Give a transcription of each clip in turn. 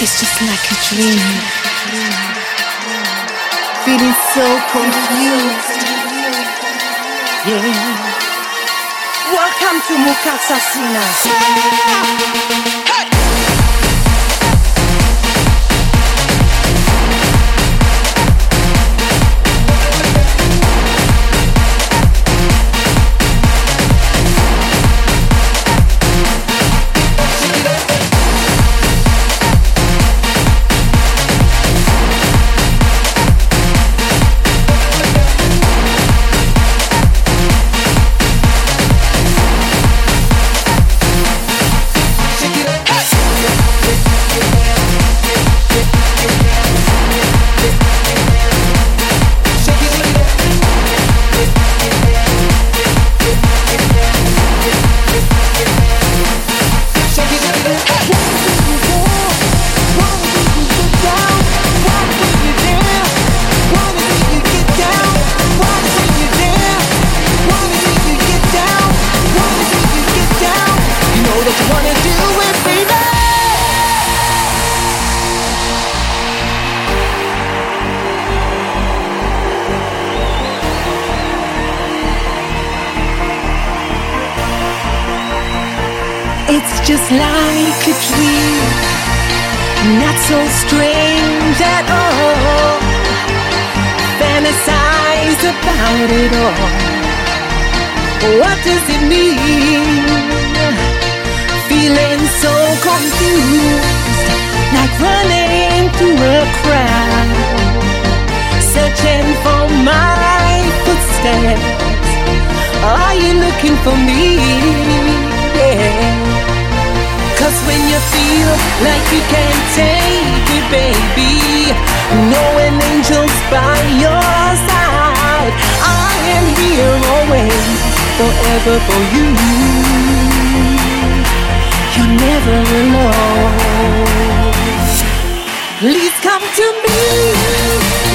It's just like a dream. Feeling so confused. Yeah. Welcome to Mukasa Sina. Like running through a crowd, searching for my footsteps. Are you looking for me? Yeah. Cause when you feel like you can't take it, baby, knowing angels by your side, I am here always, forever for you. You're never alone. Please come to me.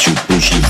Cima push baixo,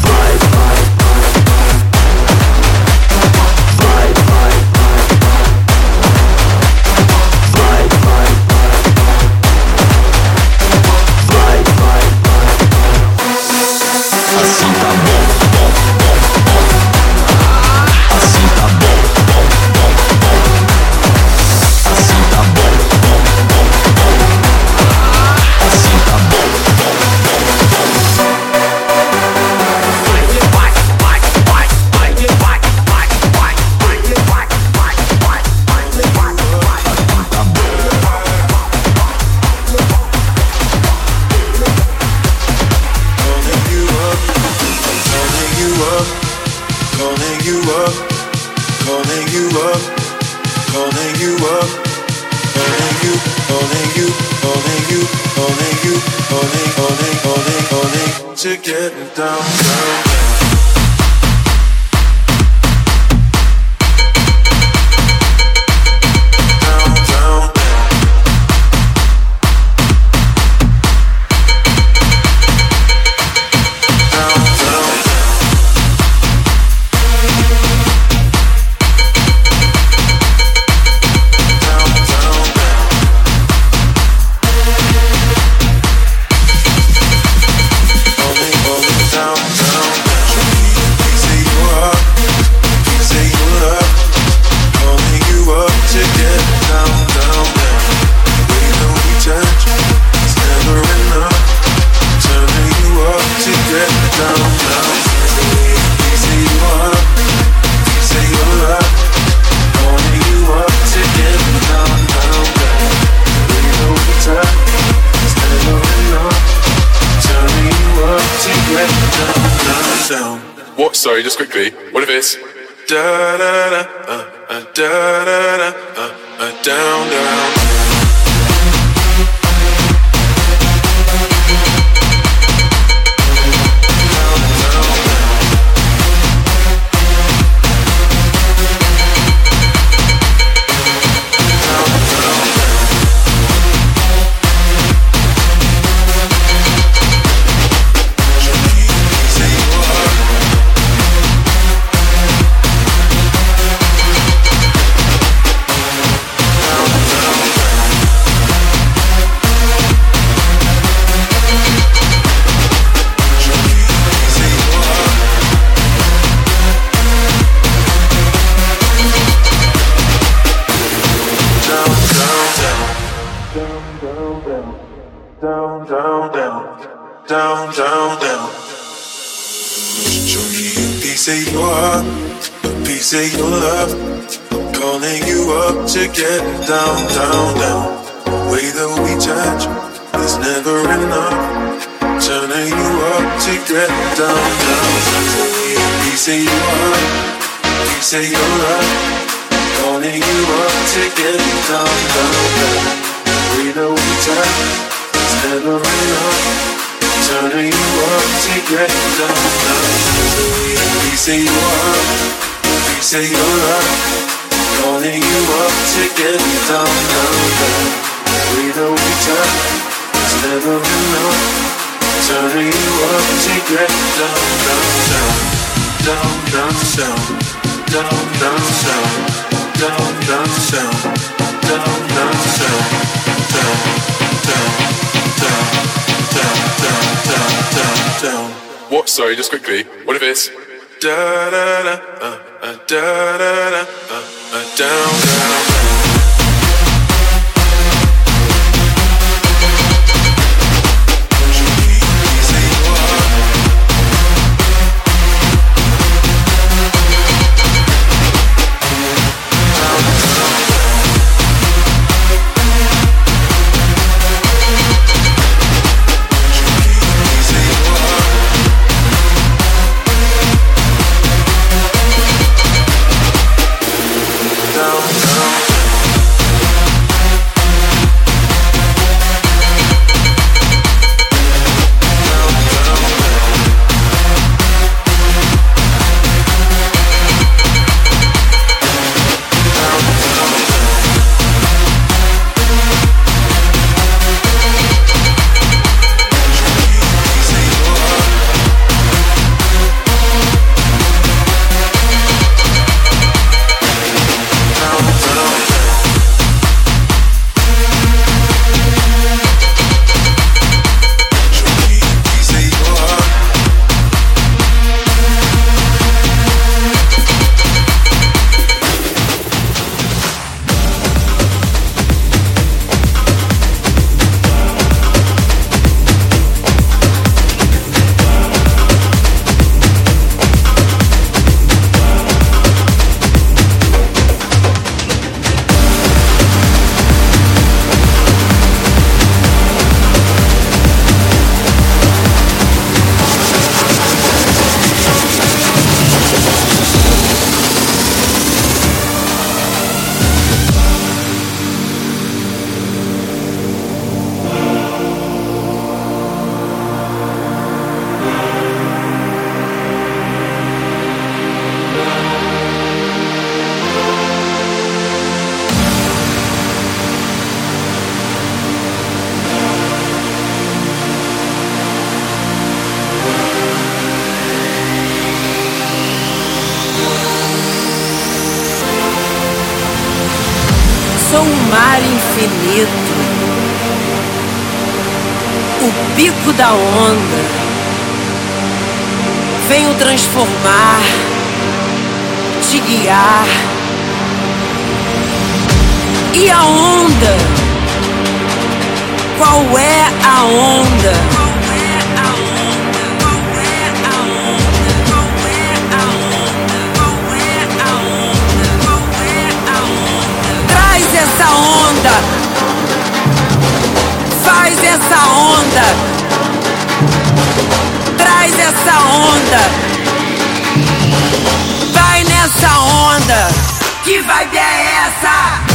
da onda. Venho transformar, te guiar. E a onda? Qual é a onda? Traz essa onda. Faz essa onda. Vai nessa onda. Vai nessa onda. Que vibe é essa?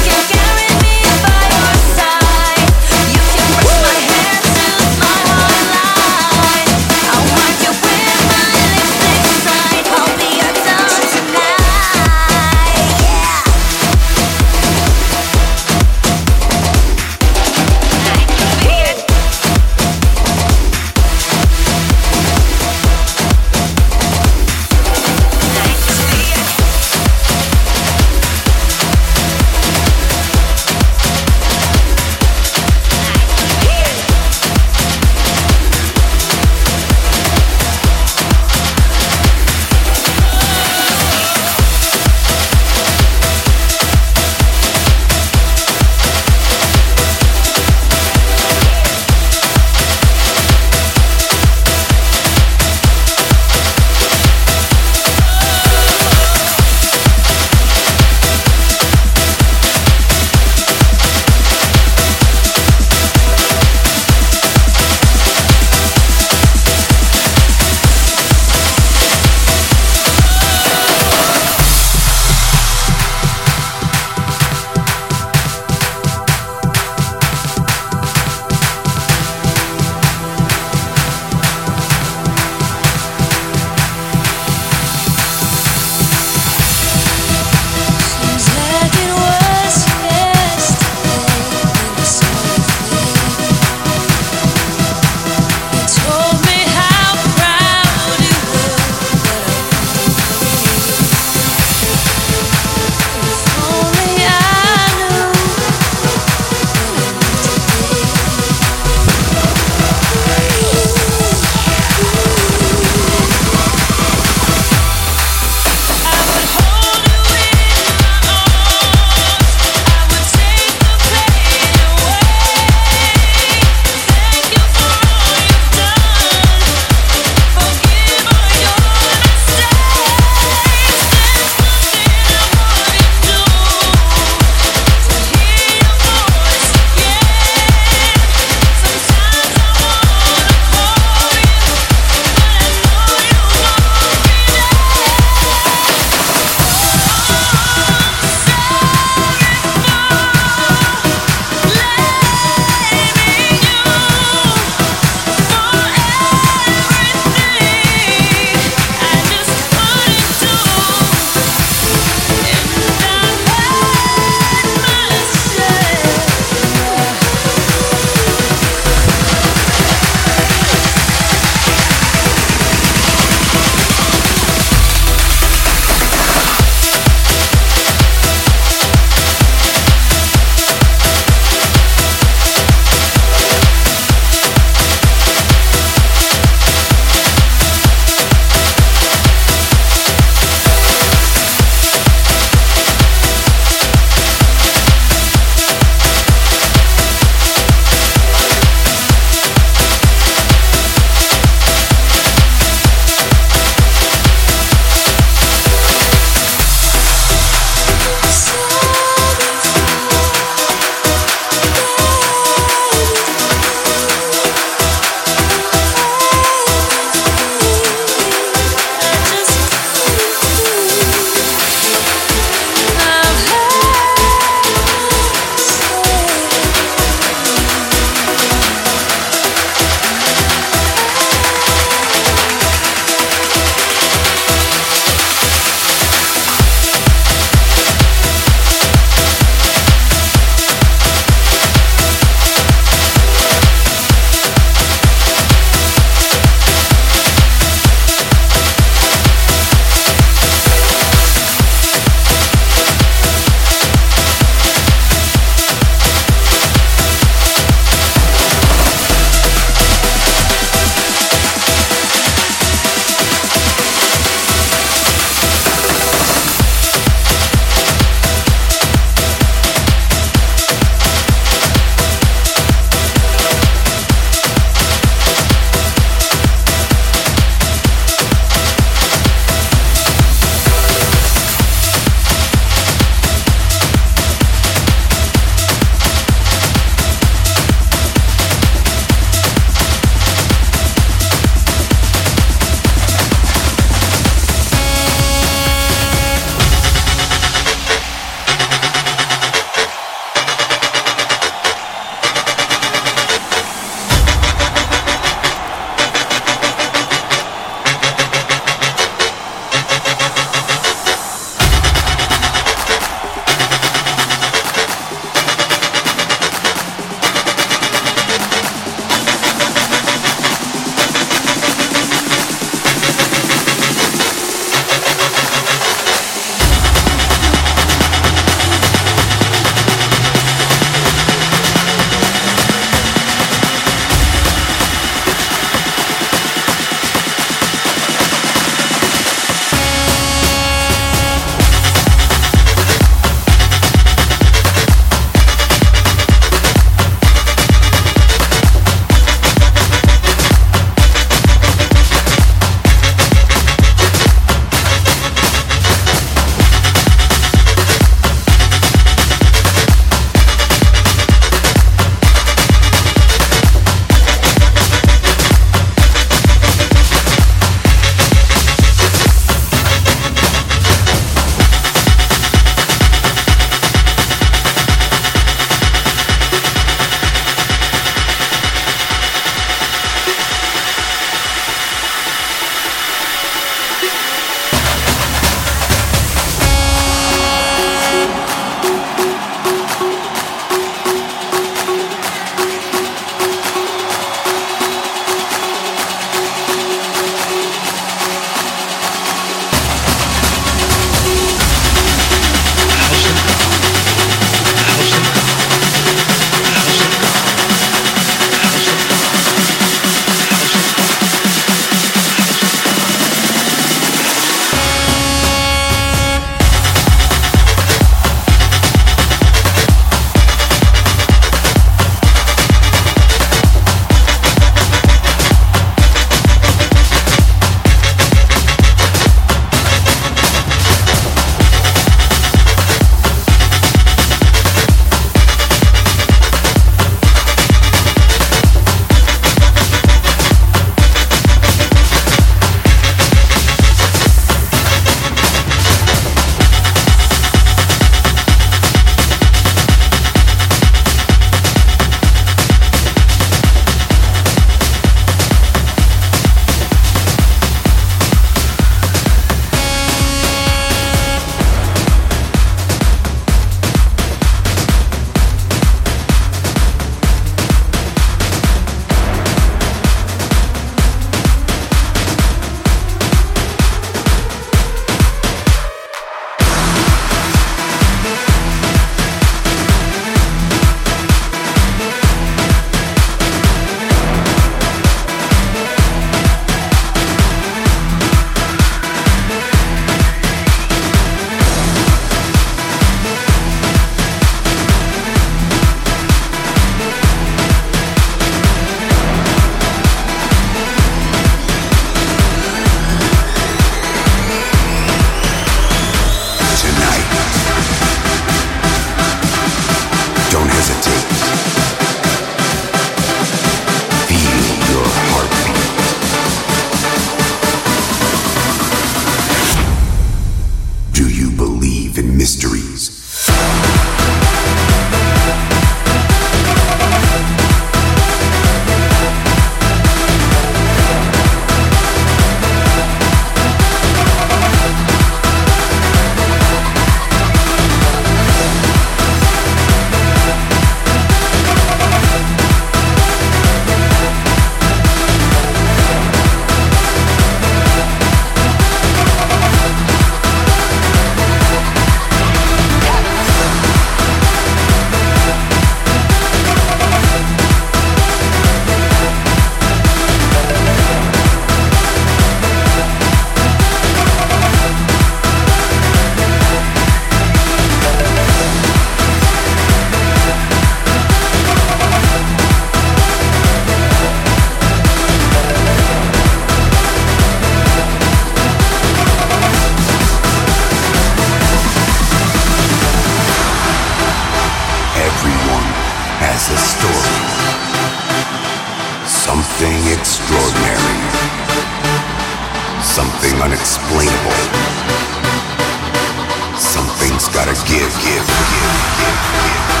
Shut